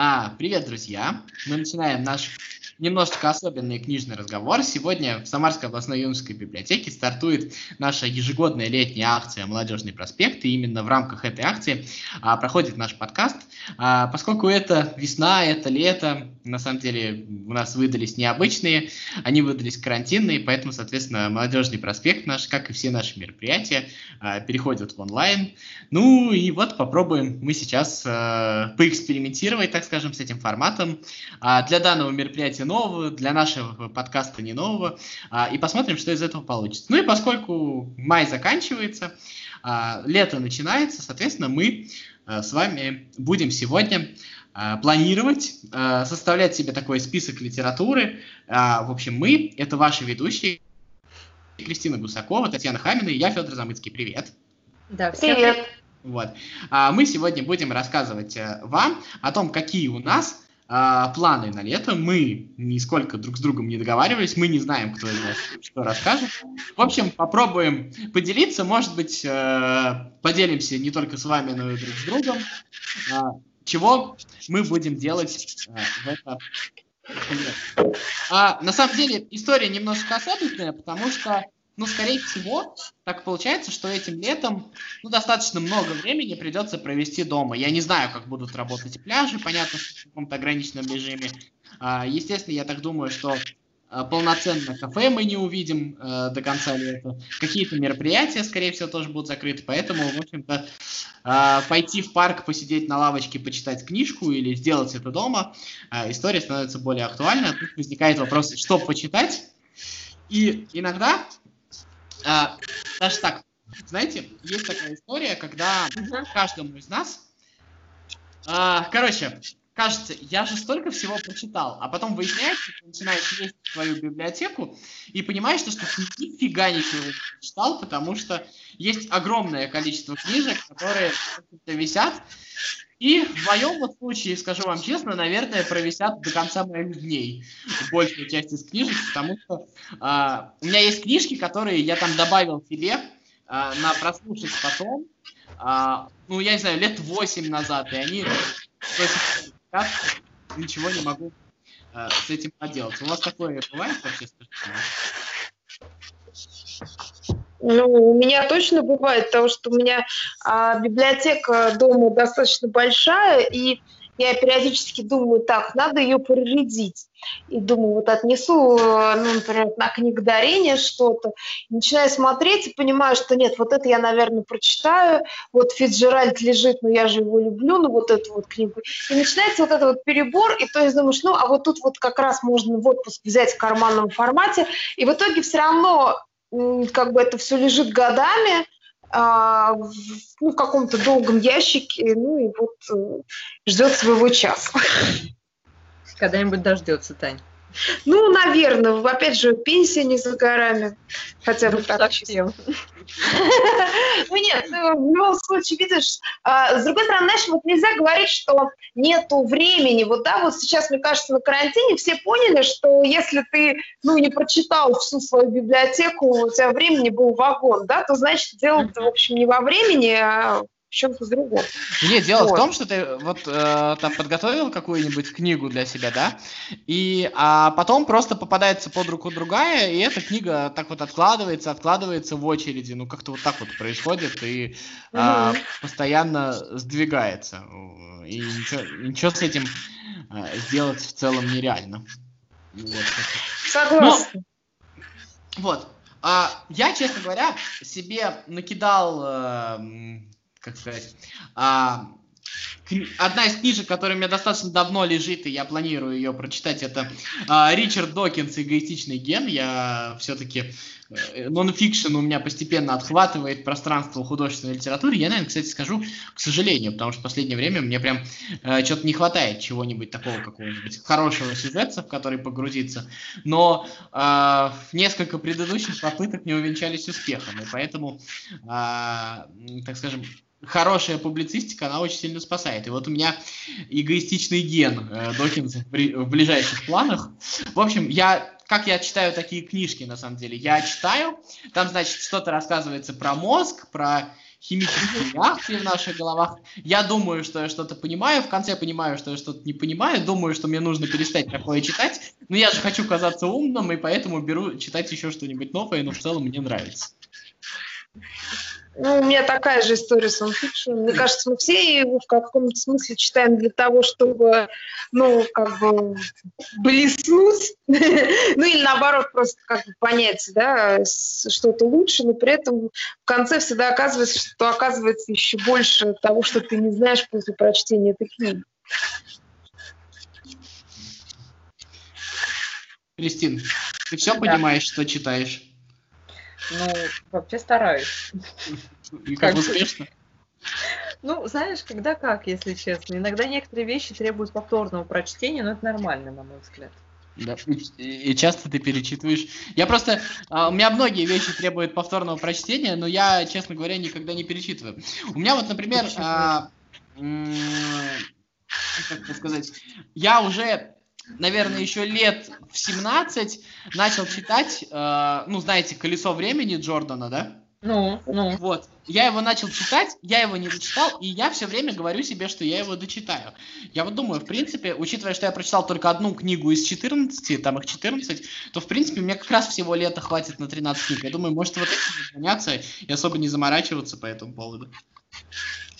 А, привет, друзья! Мы начинаем наш немножечко особенный книжный разговор. Сегодня в Самарской областной юношеской библиотеке стартует наша ежегодная летняя акция «Молодежный проспект», и именно в рамках этой акции а, проходит наш подкаст. А, поскольку это весна, это лето, на самом деле у нас выдались необычные, они выдались карантинные, поэтому, соответственно, «Молодежный проспект» наш, как и все наши мероприятия, а, переходят в онлайн. Ну и вот попробуем мы сейчас а, поэкспериментировать, так скажем, с этим форматом. А, для данного мероприятия нового, для нашего подкаста не нового, а, и посмотрим, что из этого получится. Ну и поскольку май заканчивается, а, лето начинается, соответственно, мы а, с вами будем сегодня планировать, составлять себе такой список литературы. В общем, мы, это ваши ведущие, Кристина Гусакова, Татьяна Хамина и я, Федор Замыцкий. Привет! Да, всем привет! Вот. Мы сегодня будем рассказывать э, вам о том, какие у нас а, планы на лето. Мы нисколько друг с другом не договаривались, мы не знаем, кто из нас что расскажет. В общем, попробуем поделиться, может быть, э, поделимся не только с вами, но и друг с другом. Э, чего мы будем делать э, в это а, на самом деле история немножко особенная, потому что ну, скорее всего, так получается, что этим летом ну, достаточно много времени придется провести дома. Я не знаю, как будут работать пляжи, понятно, в каком-то ограниченном режиме. А, естественно, я так думаю, что а, полноценно кафе мы не увидим э, до конца лета. Какие-то мероприятия, скорее всего, тоже будут закрыты. Поэтому, в общем-то, э, пойти в парк, посидеть на лавочке, почитать книжку или сделать это дома, история становится более актуальна. Тут возникает вопрос, что почитать. И иногда а, даже так, знаете, есть такая история, когда каждому из нас, а, короче, кажется, я же столько всего прочитал, а потом выясняется, что начинаешь лезть в свою библиотеку и понимаешь, что, что нифига ничего не читал, потому что есть огромное количество книжек, которые висят, и в моем вот случае, скажу вам честно, наверное, провисят до конца моих дней большую часть из книжек, потому что э, у меня есть книжки, которые я там добавил себе э, на прослушать потом, э, ну, я не знаю, лет 8 назад, и они ничего не могу э, с этим поделать. У вас такое бывает вообще? Ну, у меня точно бывает, потому что у меня а, библиотека дома достаточно большая, и я периодически думаю, так, надо ее прорядить. И думаю, вот отнесу, ну, например, на книгодарение что-то, начинаю смотреть и понимаю, что нет, вот это я, наверное, прочитаю, вот Фицджеральд лежит, но я же его люблю, ну, вот эту вот книгу. И начинается вот этот вот перебор, и то есть думаешь, ну, а вот тут вот как раз можно в отпуск взять в карманном формате, и в итоге все равно как бы это все лежит годами, а, в, ну, в каком-то долгом ящике, ну и вот э, ждет своего часа. Когда-нибудь дождется, Тань. Ну, наверное, опять же, пенсия не за горами. Хотя бы ну, так. Ну нет, ну, в любом случае, видишь, а, с другой стороны, знаешь, вот нельзя говорить, что нету времени. Вот да, вот сейчас, мне кажется, на карантине все поняли, что если ты, ну, не прочитал всю свою библиотеку, у тебя времени был вагон, да, то значит дело в общем, не во времени, а в чем-то другом. Нет, дело вот. в том, что ты вот э, там подготовил какую-нибудь книгу для себя, да, и а потом просто попадается под руку другая, и эта книга так вот откладывается, откладывается в очереди, ну как-то вот так вот происходит и угу. э, постоянно сдвигается, и ничего, ничего с этим э, сделать в целом нереально. Вот. Согласна. Но, вот. А, я, честно говоря, себе накидал э, как сказать, а, одна из книжек, которая у меня достаточно давно лежит, и я планирую ее прочитать, это а, Ричард Докинс «Эгоистичный ген». Я все-таки э, нонфикшн у меня постепенно отхватывает пространство художественной литературы. Я, наверное, кстати, скажу, к сожалению, потому что в последнее время мне прям э, что-то не хватает чего-нибудь такого, какого-нибудь хорошего сюжета, в который погрузиться. Но э, несколько предыдущих попыток не увенчались успехом, и поэтому, э, так скажем, хорошая публицистика, она очень сильно спасает. И вот у меня эгоистичный ген э, Докинс в, ближайших планах. В общем, я как я читаю такие книжки, на самом деле? Я читаю, там, значит, что-то рассказывается про мозг, про химические реакции в наших головах. Я думаю, что я что-то понимаю, в конце понимаю, что я что-то не понимаю, думаю, что мне нужно перестать такое читать, но я же хочу казаться умным, и поэтому беру читать еще что-нибудь новое, но в целом мне нравится. Ну, у меня такая же история с нонфикшеном. Мне кажется, мы все его в каком-то смысле читаем для того, чтобы, ну, как бы блеснуть, ну, или наоборот, просто как бы понять, да, что-то лучше, но при этом в конце всегда оказывается, что оказывается еще больше того, что ты не знаешь после прочтения этой книги. Кристин, ты все да. понимаешь, что читаешь? Ну, вообще стараюсь. И как, как успешно? Ну, знаешь, когда как, если честно. Иногда некоторые вещи требуют повторного прочтения, но это нормально, на мой взгляд. Да. И, часто ты перечитываешь. Я просто... А, у меня многие вещи требуют повторного прочтения, но я, честно говоря, никогда не перечитываю. У меня вот, например... А, как сказать? Я уже наверное, еще лет в 17 начал читать, э, ну, знаете, «Колесо времени» Джордана, да? Ну, ну. Вот. Я его начал читать, я его не дочитал, и я все время говорю себе, что я его дочитаю. Я вот думаю, в принципе, учитывая, что я прочитал только одну книгу из 14, там их 14, то, в принципе, мне как раз всего лета хватит на 13 книг. Я думаю, может, вот этим заняться и особо не заморачиваться по этому поводу.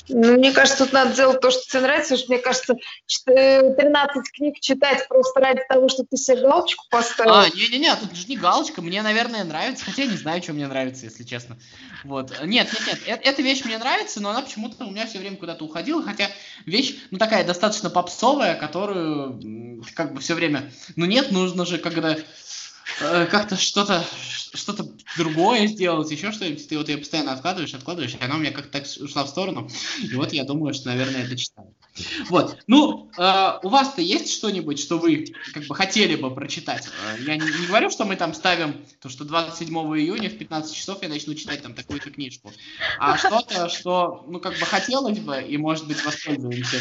Ну, мне кажется, тут надо делать то, что тебе нравится, потому что, мне кажется, 13 книг читать просто ради того, чтобы ты себе галочку поставил. А, не-не-не, тут же не галочка, мне, наверное, нравится, хотя я не знаю, что мне нравится, если честно. Вот. Нет, нет, нет, э эта вещь мне нравится, но она почему-то у меня все время куда-то уходила, хотя вещь, ну, такая достаточно попсовая, которую как бы все время, ну, нет, нужно же, когда э, как-то что-то что-то другое сделать, еще что-нибудь, ты вот ее постоянно откладываешь, откладываешь, и она у меня как-то так ушла в сторону, и вот я думаю, что, наверное, я дочитаю. Вот, ну, э, у вас-то есть что-нибудь, что вы как бы хотели бы прочитать? Э, я не, не говорю, что мы там ставим, то, что 27 июня в 15 часов я начну читать там такую-то книжку, а что-то, что, ну, как бы хотелось бы, и, может быть, воспользуемся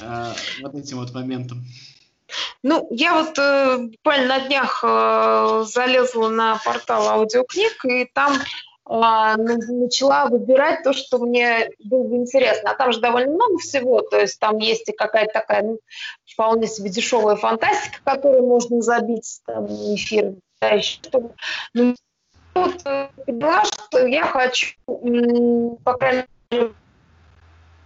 э, вот этим вот моментом. Ну, я вот э, буквально на днях э, залезла на портал аудиокниг, и там э, начала выбирать то, что мне было бы интересно. А там же довольно много всего, то есть там есть и какая-то такая ну, вполне себе дешевая фантастика, которую можно забить, там, эфир, да, еще Ну, вот э, поняла, что я хочу, по крайней мере,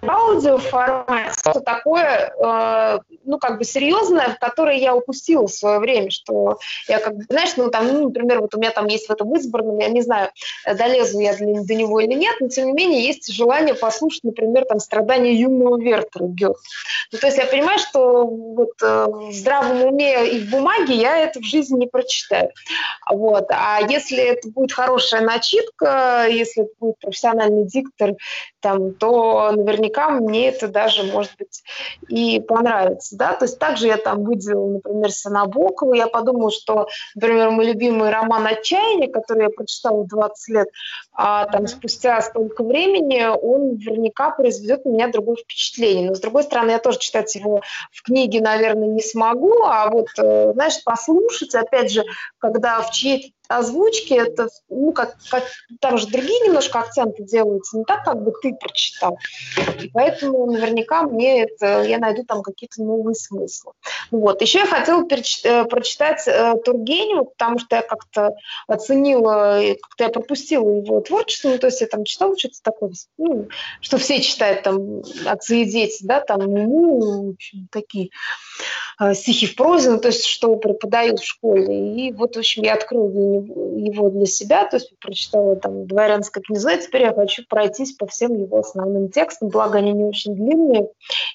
аудиоформат, что такое, э, ну, как бы серьезное, которое я упустила в свое время, что я как бы, знаешь, ну, там, ну, например, вот у меня там есть в этом избранном, я не знаю, долезу я до, до него или нет, но, тем не менее, есть желание послушать, например, там, страдания юного Вертера. Ну, то есть я понимаю, что вот э, в здравом уме и в бумаге я это в жизни не прочитаю. Вот. А если это будет хорошая начитка, если это будет профессиональный диктор, там, то наверняка наверняка мне это даже, может быть, и понравится. Да? То есть также я там выделила, например, Санабокова. Я подумала, что, например, мой любимый роман «Отчаяние», который я прочитала 20 лет, а там спустя столько времени, он наверняка произведет на меня другое впечатление. Но, с другой стороны, я тоже читать его в книге, наверное, не смогу, а вот, э, знаешь, послушать, опять же, когда в чьей-то озвучки, это, ну, как, как там же другие немножко акценты делаются, не так, как бы ты прочитал. И поэтому наверняка мне это, я найду там какие-то новые смыслы. Вот. Еще я хотела переч, э, прочитать э, Тургенева, потому что я как-то оценила, как-то я пропустила его творчество, ну, то есть я там читала что-то такое, ну, что все читают там отцы и дети, да, там, ну, в общем, такие э, стихи в прозе, ну, то есть что преподают в школе. И вот, в общем, я открыла для него его для себя, то есть прочитала там «Дворянское гнездо», и теперь я хочу пройтись по всем его основным текстам, благо они не очень длинные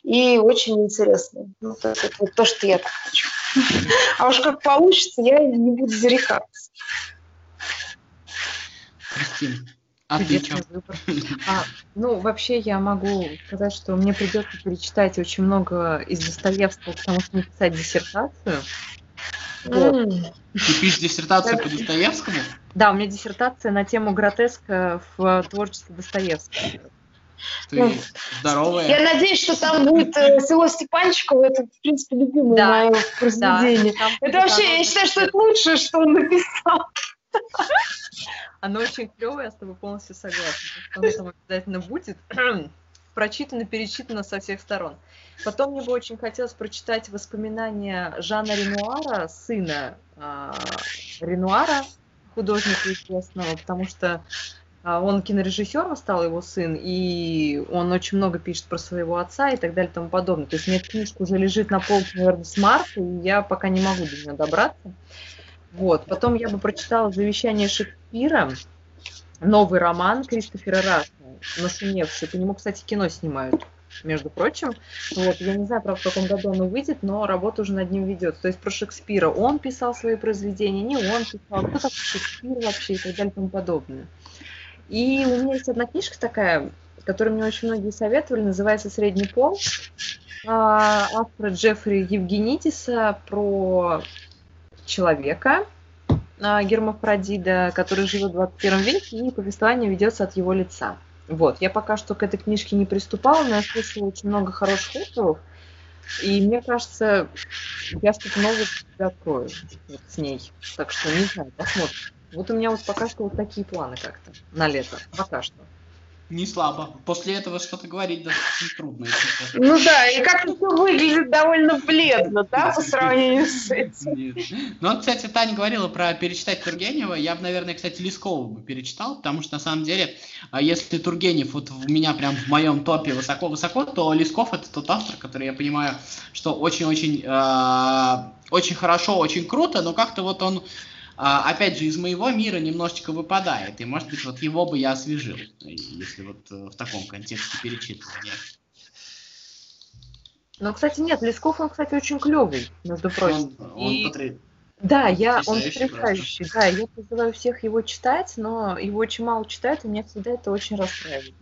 и очень интересные. Ну, то есть это вот то, что я так хочу. А уж как получится, я не буду зарекаться. Кристина, а? А, ну, вообще я могу сказать, что мне придется перечитать очень много из Достоевского, потому что написать диссертацию. Вот. Ты пишешь диссертацию по Достоевскому? Да, у меня диссертация на тему гротеска в творчестве Достоевского. Ты ну, здоровая. Я надеюсь, что там будет э, село Степанчиково. Это, в принципе, любимое да, мое произведение. Да, это вообще, я считаю, что это лучшее, что он написал. Оно очень клевое, я с тобой полностью согласна. Оно там обязательно будет прочитано, перечитано со всех сторон. Потом мне бы очень хотелось прочитать воспоминания Жана Ренуара, сына э, Ренуара, художника известного, потому что э, он кинорежиссером стал его сын, и он очень много пишет про своего отца и так далее и тому подобное. То есть у меня книжка уже лежит на полке, наверное, с марта, и я пока не могу до нее добраться. Вот. Потом я бы прочитала «Завещание Шекспира», новый роман Кристофера Раша, нашумевший. По нему, кстати, кино снимают, между прочим. Вот. Я не знаю, правда, в каком году оно выйдет, но работа уже над ним ведется. То есть про Шекспира он писал свои произведения, не он писал, кто такой Шекспир вообще и так далее и тому подобное. И у меня есть одна книжка такая, которую мне очень многие советовали, называется «Средний пол». А, автора Джеффри Евгенитиса про человека, а, Гермафродида, который живет в 21 веке, и повествование ведется от его лица. Вот, я пока что к этой книжке не приступала, но я слышала очень много хороших отзывов, и мне кажется, я что-то новое открою вот с ней. Так что не знаю, посмотрим. Вот у меня вот пока что вот такие планы как-то на лето. Пока что. Не слабо. После этого что-то говорить достаточно трудно. Ну да, и как-то все выглядит довольно бледно, да, по сравнению с этим. Нет. Ну вот, кстати, Таня говорила про перечитать Тургенева. Я бы, наверное, кстати, Лескова бы перечитал, потому что, на самом деле, а если Тургенев вот у меня прям в моем топе высоко-высоко, то Лесков это тот автор, который я понимаю, что очень-очень э, очень хорошо, очень круто, но как-то вот он а, опять же, из моего мира немножечко выпадает. И, может быть, вот его бы я освежил, если вот э, в таком контексте перечитывания. Ну, кстати, нет, Лесков, он, кстати, очень клевый, между прочим. Он, он и... потр... Да, я, он потрясающий, да, я призываю всех его читать, но его очень мало читают, и меня всегда это очень расстраивает.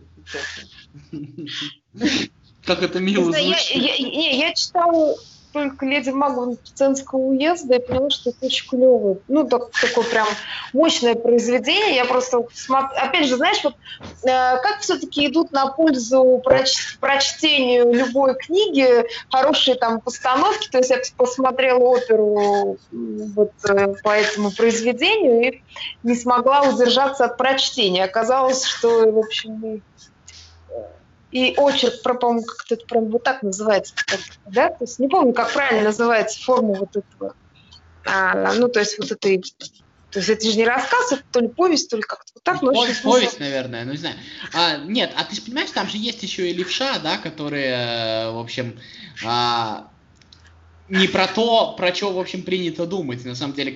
Как это мило звучит. Я, я читала только «Леди Магу» Пицценского уезда, я поняла, что это очень клевое. Ну, так, такое прям мощное произведение. Я просто смотрю... Опять же, знаешь, вот э, как все-таки идут на пользу проч... прочтению любой книги хорошие там постановки. То есть я посмотрела оперу вот э, по этому произведению и не смогла удержаться от прочтения. Оказалось, что, в общем, и очерк, про, по-моему, как-то это прям вот так называется, да, то есть не помню, как правильно называется форма вот этого, а, ну, то есть вот этой, то есть это же не рассказ, это то ли повесть, то ли как-то вот так. Но повесть, повесть, наверное, ну не знаю. А, нет, а ты же понимаешь, там же есть еще и левша, да, которые, в общем, а, не про то, про что, в общем, принято думать. На самом деле,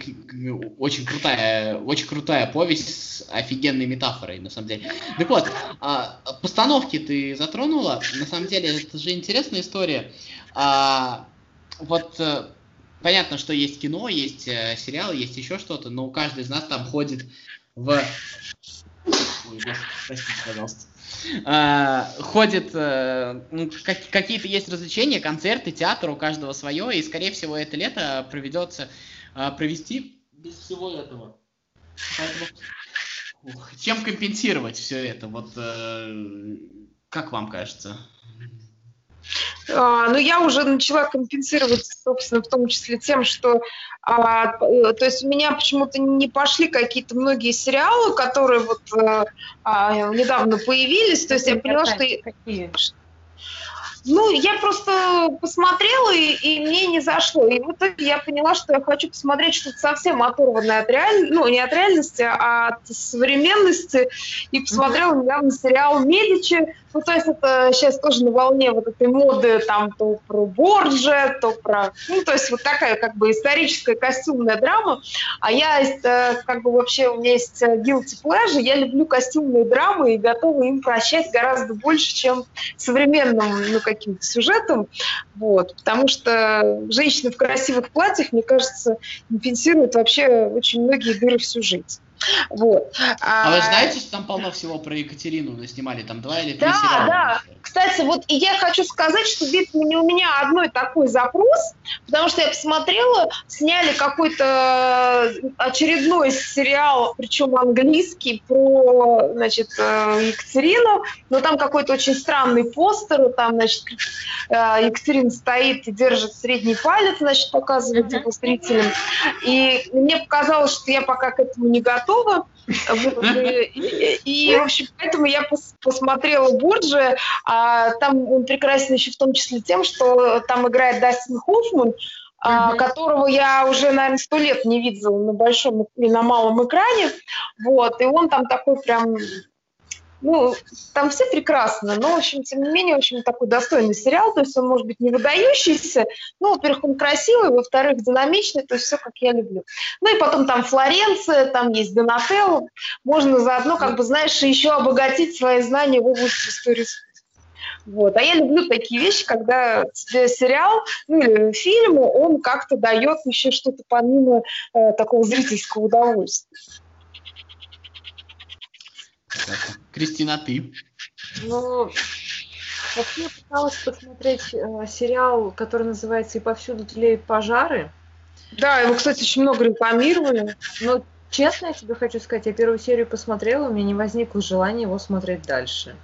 очень крутая, очень крутая повесть с офигенной метафорой, на самом деле. Так вот, а, постановки ты затронула. На самом деле, это же интересная история. А, вот э, понятно, что есть кино, есть э, сериал, есть еще что-то, но каждый из нас там ходит в... Ой, простите, пожалуйста ходит, э, ну, как, какие-то есть развлечения, концерты, театр у каждого свое, и, скорее всего, это лето проведется, э, провести без всего этого. Поэтому, чем компенсировать все это? Вот э, как вам кажется? А, ну, я уже начала компенсировать, собственно, в том числе тем, что а, э, то есть у меня почему-то не пошли какие-то многие сериалы, которые вот а, а, недавно появились. То есть я поняла, что... Какие? Ну, я просто посмотрела, и, и мне не зашло. И в итоге я поняла, что я хочу посмотреть что-то совсем оторванное от реальности, ну, не от реальности, а от современности. И посмотрела недавно сериал «Медичи», ну, то есть это сейчас тоже на волне вот этой моды, там, то про Борджа, то про... Ну, то есть вот такая как бы историческая костюмная драма. А я, э, как бы вообще, у меня есть э, guilty pleasure, я люблю костюмные драмы и готова им прощать гораздо больше, чем современным, ну, каким-то сюжетом. Вот. Потому что женщины в красивых платьях, мне кажется, компенсируют вообще очень многие дыры в сюжете. Вот. А, а вы знаете, что там полно всего про Екатерину снимали? Там два или три да, сериала? Да, Кстати, вот и я хочу сказать, что ведь не у меня одной такой запрос, потому что я посмотрела, сняли какой-то очередной сериал, причем английский, про, значит, э, Екатерину, но там какой-то очень странный постер, там, значит, э, Екатерина стоит и держит средний палец, значит, показывает его зрителям. И мне показалось, что я пока к этому не готова, готова. И, и, в общем, поэтому я пос, посмотрела Борджи. А, там он прекрасен еще в том числе тем, что там играет Дастин Хоффман, Uh-huh. которого я уже, наверное, сто лет не видела на большом и на малом экране. Вот, и он там такой прям ну, там все прекрасно, но, в общем, тем не менее, общем, такой достойный сериал, то есть он может быть не выдающийся, ну, во-первых, он красивый, во-вторых, динамичный, то есть все, как я люблю. Ну, и потом там Флоренция, там есть Донателло, можно заодно, как бы, знаешь, еще обогатить свои знания в области истории вот. А я люблю такие вещи, когда сериал ну, или фильм, он как-то дает еще что-то помимо э, такого зрительского удовольствия. Кристина, ты? Ну, вообще я пыталась посмотреть э, сериал, который называется «И повсюду тлеют пожары». Да, его, кстати, очень много рекламировали. Но честно я тебе хочу сказать, я первую серию посмотрела, у меня не возникло желания его смотреть дальше.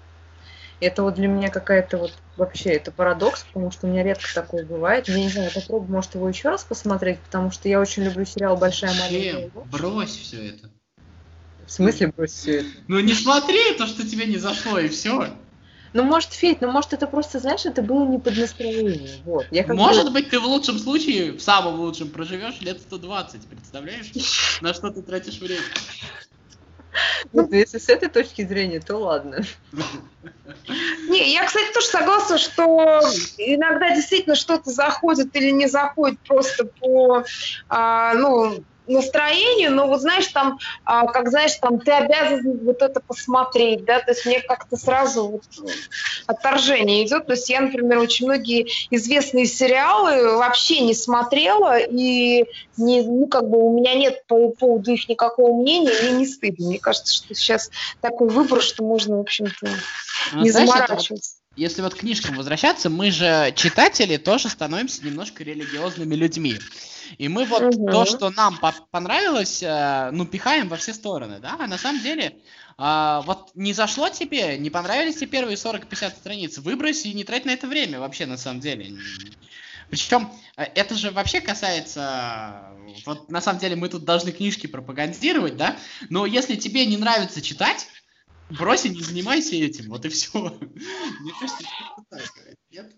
Это вот для меня какая-то вот вообще это парадокс, потому что у меня редко такое бывает. Я не знаю, попробую, может, его еще раз посмотреть, потому что я очень люблю сериал «Большая маленькая Брось все это. В смысле брось все это? Ну не смотри то, что тебе не зашло, и все. Ну, может, Федь, ну, может, это просто, знаешь, это было не под настроение. Вот. Я может бы... быть, ты в лучшем случае, в самом лучшем, проживешь лет 120, представляешь? На что ты тратишь время? Ну, если с этой точки зрения, то ладно. Не, я, кстати, тоже согласна, что иногда действительно что-то заходит или не заходит просто по, а, ну, настроению, но вот знаешь, там, а, как знаешь, там ты обязан вот это посмотреть, да, то есть мне как-то сразу вот отторжение идет, то есть я, например, очень многие известные сериалы вообще не смотрела, и не, ну, как бы у меня нет по поводу их никакого мнения, мне не стыдно, мне кажется, что сейчас такой выбор, что можно, в общем-то, ну, не знаешь, заморачиваться. если вот к книжкам возвращаться, мы же читатели тоже становимся немножко религиозными людьми. И мы вот угу. то, что нам по понравилось, э, ну, пихаем во все стороны, да? А на самом деле, э, вот не зашло тебе, не понравились тебе первые 40-50 страниц, выбрось и не трать на это время вообще, на самом деле. Причем э, это же вообще касается, вот на самом деле мы тут должны книжки пропагандировать, да? Но если тебе не нравится читать, брось и не занимайся этим, вот и все. Мне кажется, это так, нет?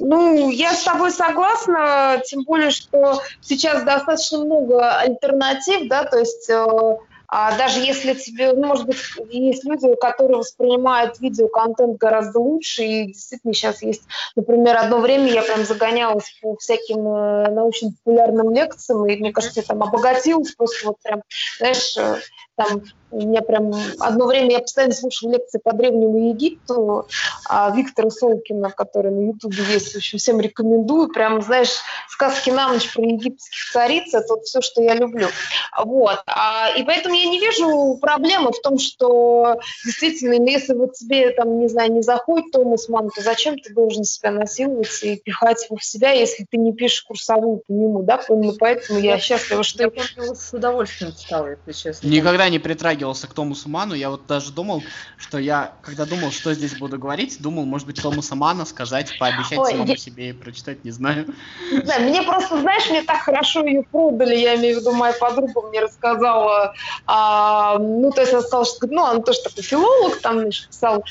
Ну, я с тобой согласна, тем более, что сейчас достаточно много альтернатив, да, то есть э, а даже если тебе, ну, может быть, есть люди, которые воспринимают видеоконтент гораздо лучше, и действительно сейчас есть, например, одно время я прям загонялась по всяким э, научно-популярным лекциям, и мне кажется, я там обогатилась просто вот прям, знаешь, э, там у меня прям одно время я постоянно слушала лекции по Древнему Египту а Виктора Солкина, который на Ютубе есть. В общем, всем рекомендую. Прям, знаешь, сказки на ночь про египетских цариц – это вот все, что я люблю. Вот. А, и поэтому я не вижу проблемы в том, что действительно, ну, если вот тебе, там, не знаю, не заходит Томас Ман, то зачем ты должен себя насиловать и пихать его в себя, если ты не пишешь курсовую по нему, да? Поэтому я счастлива, что... Я с удовольствием читала, если честно. Никогда не притрагивалась притрагивался к Томасу Ману, я вот даже думал, что я, когда думал, что здесь буду говорить, думал, может быть, Томаса Мана сказать, пообещать Ой, самому я... себе и прочитать, не знаю. Да, мне просто, знаешь, мне так хорошо ее продали, я имею в виду, моя подруга мне рассказала, а, ну, то есть она сказала, что, ну, она тоже такой филолог, там, значит, писала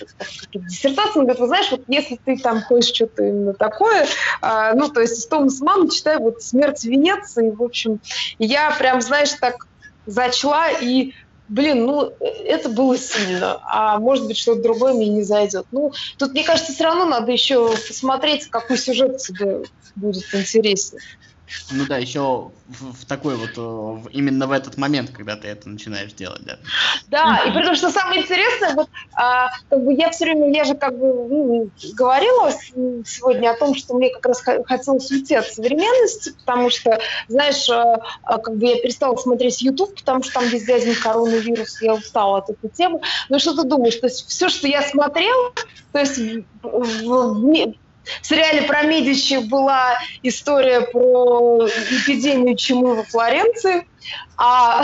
диссертации, она говорит, вы знаешь, вот если ты там хочешь что-то именно такое, а, ну, то есть Томас Ман, читай вот «Смерть в Венеции», в общем, я прям, знаешь, так зачла и блин, ну, это было сильно, а может быть, что-то другое мне не зайдет. Ну, тут, мне кажется, все равно надо еще посмотреть, какой сюжет тебе будет интересен. Ну да, еще в, в такой вот, в, именно в этот момент, когда ты это начинаешь делать, да. Да, и при том, что самое интересное, вот, а, как бы я все время, я же как бы ну, говорила сегодня о том, что мне как раз хотелось уйти от современности, потому что, знаешь, а, а, как бы я перестала смотреть YouTube, потому что там везде один коронавирус, я устала от этой темы. Ну что ты думаешь, то есть все, что я смотрела, то есть в, в, в, В сериале про Медичи была история про эпидемию чумы во Флоренции, а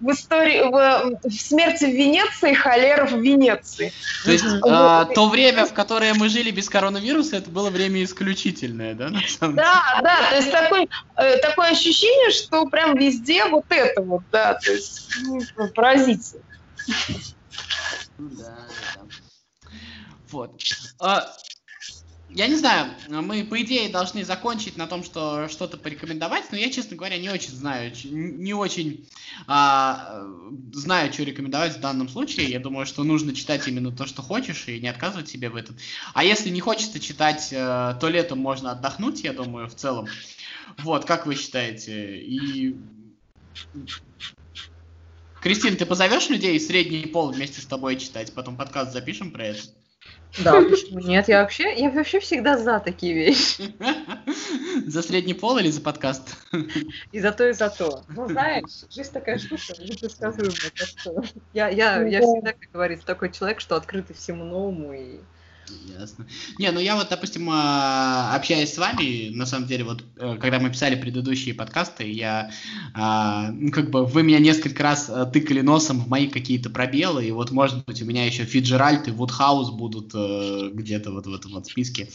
в истории в, в смерти в Венеции холера в Венеции. То есть а, то время, в которое мы жили без коронавируса, это было время исключительное, да? Да, да, то есть такой, э, такое ощущение, что прям везде вот это вот, да, то есть ну, поразительно. Да, да. Вот. А, я не знаю, мы, по идее, должны закончить на том, что что-то порекомендовать, но я, честно говоря, не очень знаю, не очень а, знаю, что рекомендовать в данном случае. Я думаю, что нужно читать именно то, что хочешь, и не отказывать себе в этом. А если не хочется читать, э, то летом можно отдохнуть, я думаю, в целом. Вот, как вы считаете? И Кристина, ты позовешь людей средний пол вместе с тобой читать, потом подкаст запишем про это? Да, почему нет? Я вообще, я вообще всегда за такие вещи. За средний пол или за подкаст? И за то, и за то. Ну, знаешь, жизнь такая штука, непредсказуемая. Так что я, я, я всегда, как говорится, такой человек, что открытый всему новому и Ясно. Не, ну я вот, допустим, а, общаясь с вами, на самом деле, вот э, когда мы писали предыдущие подкасты, я, а, ну, как бы, вы меня несколько раз э, тыкали носом в мои какие-то пробелы, и вот, может быть, у меня еще Фиджеральд и Вудхаус будут э, где-то вот в этом вот списке.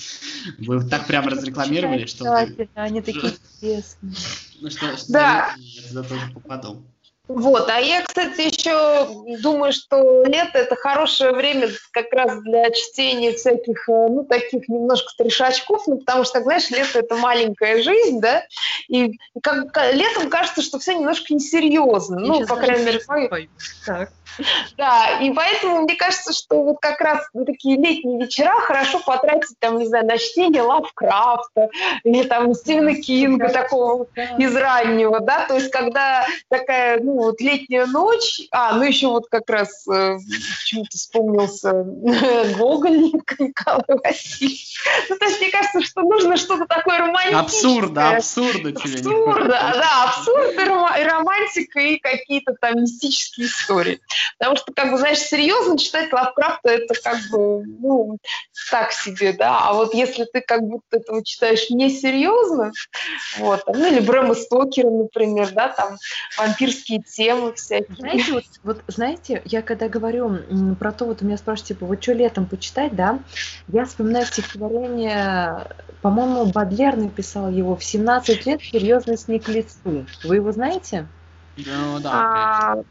Вы так прям разрекламировали, что... Они такие интересные. Ну что, что да. я туда тоже попаду. Вот, а я, кстати, еще думаю, что лето это хорошее время как раз для чтения всяких, э, ну, таких немножко трешачков, ну, потому что, знаешь, лето это маленькая жизнь, да, и как, летом кажется, что все немножко несерьезно, ну, по крайней мере, Так. Да, и поэтому мне кажется, что вот как раз на такие летние вечера хорошо потратить, там, не знаю, на чтение Лавкрафта или там Стивена Кинга, такого из раннего, да, то есть когда такая, ну, вот летняя ночь, а, ну еще вот как раз э, почему-то вспомнился Гоголь Николай Васильевич. Ну, то есть мне кажется, что нужно что-то такое романтическое. Абсурда, абсурда тебе Абсурда, да, абсурд и, романтика, и какие-то там мистические истории. Потому что, как бы, знаешь, серьезно читать Лавкрафта, это как бы, ну, так себе, да. А вот если ты как будто этого читаешь несерьезно, вот, ну, или Брэма Стокера, например, да, там, вампирские темы всякие. Знаете, вот, вот знаете, я когда говорю про то, вот у меня спрашивают, типа, вот что летом почитать, да, я вспоминаю стихотворение, по-моему, Бадлер написал его в 17 лет «Серьезность не к лицу». Вы его знаете? Ну, да. А...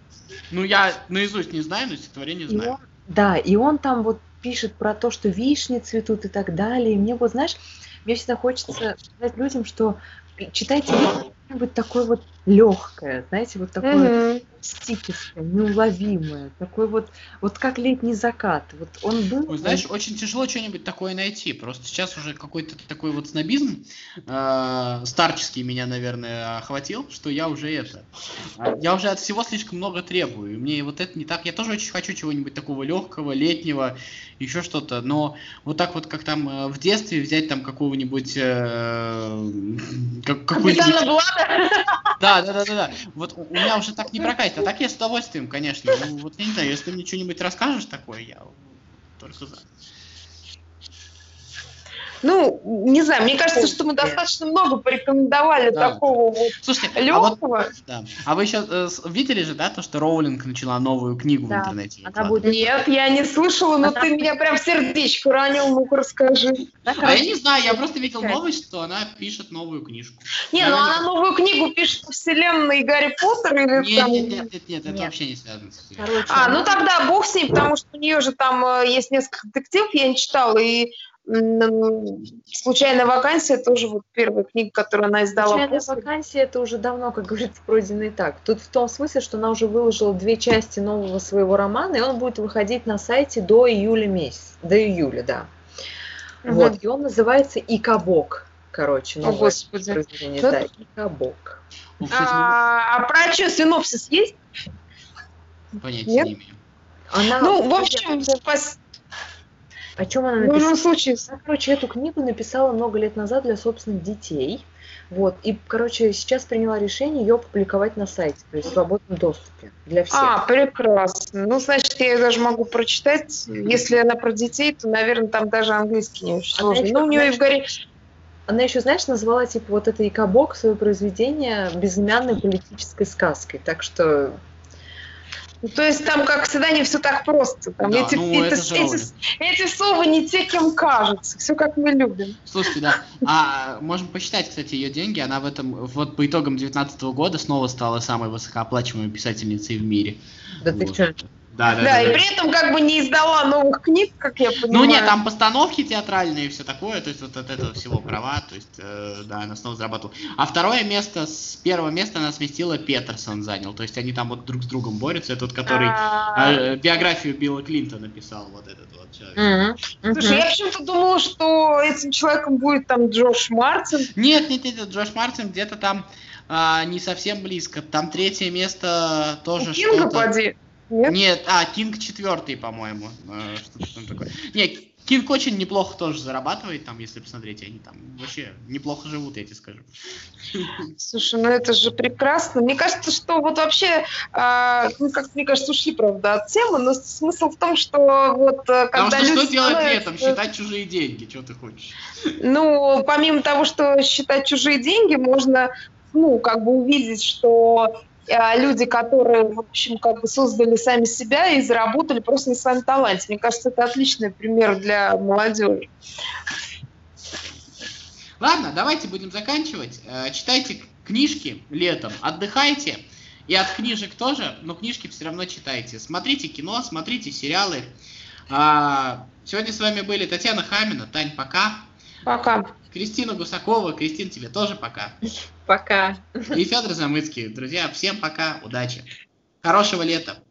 Ну, я наизусть не знаю, но стихотворение знаю. Он, да, и он там вот пишет про то, что вишни цветут и так далее. И мне вот, знаешь, мне всегда хочется сказать людям, что читайте что-нибудь такое вот легкое, знаете, вот такое mm-hmm. стикерское, неуловимое, такой вот, вот как летний закат. Вот он был. Ой, знаешь, очень тяжело что-нибудь такое найти. Просто сейчас уже какой-то такой вот снобизм э, старческий меня, наверное, охватил, что я уже это. Я уже от всего слишком много требую. И мне вот это не так. Я тоже очень хочу чего-нибудь такого легкого, летнего, еще что-то. Но вот так вот, как там э, в детстве взять там какого-нибудь э, как, какой-нибудь... Да, да, да, да, да. Вот у меня уже так не прокатит, а так я с удовольствием, конечно. Ну, вот я не знаю, если ты мне что-нибудь расскажешь такое, я только за. Ну, не знаю, мне кажется, что мы достаточно много порекомендовали да. такого вот Слушайте, легкого. А, вот, да. а вы еще э, видели же, да, то, что Роулинг начала новую книгу да. в интернете? Она будет... Нет, я не слышала, но она... ты меня прям в сердечко ранил, ну-ка расскажи. а я не знаю, я просто видел новость, что она пишет новую книжку. Не, ну она новую книгу пишет в вселенной Гарри Поттер или нет, там... Нет, нет, нет, нет, это вообще не связано с этим. А, ну тогда бог с ней, потому что у нее же там э, есть несколько детективов, я не читала, и «Случайная вакансия» тоже вот первая книга, которую она издала. «Случайная после. вакансия» — это уже давно, как говорится, пройденный так. Тут в том смысле, что она уже выложила две части нового своего романа, и он будет выходить на сайте до июля месяца. До июля, да. Угу. Вот, и он называется «Икабок». Короче, новое О, Господи. произведение. Да, «Икабок». А, а про что, синопсис есть? Понятия Нет? не имею. Она, ну, в общем, спас... О чем она В написала? любом случае, Она, короче, эту книгу написала много лет назад для собственных детей. Вот. И, короче, сейчас приняла решение ее опубликовать на сайте, то есть в свободном доступе для всех. А, прекрасно. Ну, значит, я ее даже могу прочитать. Если она про детей, то, наверное, там даже английский не очень Она сложный. Ну, у нее и в горе... Она еще, знаешь, назвала типа вот это икабок свое произведение безымянной политической сказкой. Так что Ну, То есть там, как всегда, не все так просто. Там Да, эти, ну, эти- это же эти- эти совы не те, кем кажутся. Все как мы любим. Слушайте, да. А можем посчитать, кстати, ее деньги. Она в этом, вот по итогам 2019 года снова стала самой высокооплачиваемой писательницей в мире. да ты Вот. что? Да, да, Да, да. и при этом как бы не издала новых книг, как я понимаю. Ну нет, там постановки театральные и все такое, то есть вот от этого всего права, то есть, э, да, она снова зарабатывала. А второе место, с первого места она сместила Петерсон занял, то есть они там вот друг с другом борются, это вот который А, э, биографию Билла Клинтона писал, вот этот вот человек. Мгм. Слушай, Мгм. я почему-то думала, что этим человеком будет там Джош Мартин. Нет, нет, нет, Джош Мартин где-то там а, не совсем близко, там третье место тоже Кинга, что-то... поди. Нет? Нет, а, Кинг четвертый, по-моему. э, Что-то там такое. Не, Кинг очень неплохо тоже зарабатывает, там, если посмотреть, они там вообще неплохо живут, я тебе скажу. Слушай, ну это же прекрасно. Мне кажется, что вот вообще, а, ну как мне кажется, ушли, правда, от темы, но смысл в том, что вот э, Потому когда что люди что делать становятся- летом? Считать чужие деньги, что ты хочешь? Ну, помимо того, что считать чужие деньги, можно, ну, как бы увидеть, что э, люди, которые, в общем, как бы создали сами себя и заработали просто на своем таланте. Мне кажется, это отличный пример для молодежи. Ладно, давайте будем заканчивать. Э, Читайте книжки летом, отдыхайте. И от книжек тоже, но книжки все равно читайте. Смотрите кино, смотрите сериалы. А, Сегодня с вами были Татьяна Хамина. Тань, пока. Пока. Кристина Гусакова. Кристин, тебе тоже пока. Пока. И Федор Замыцкий. Друзья, всем пока, удачи. Хорошего лета.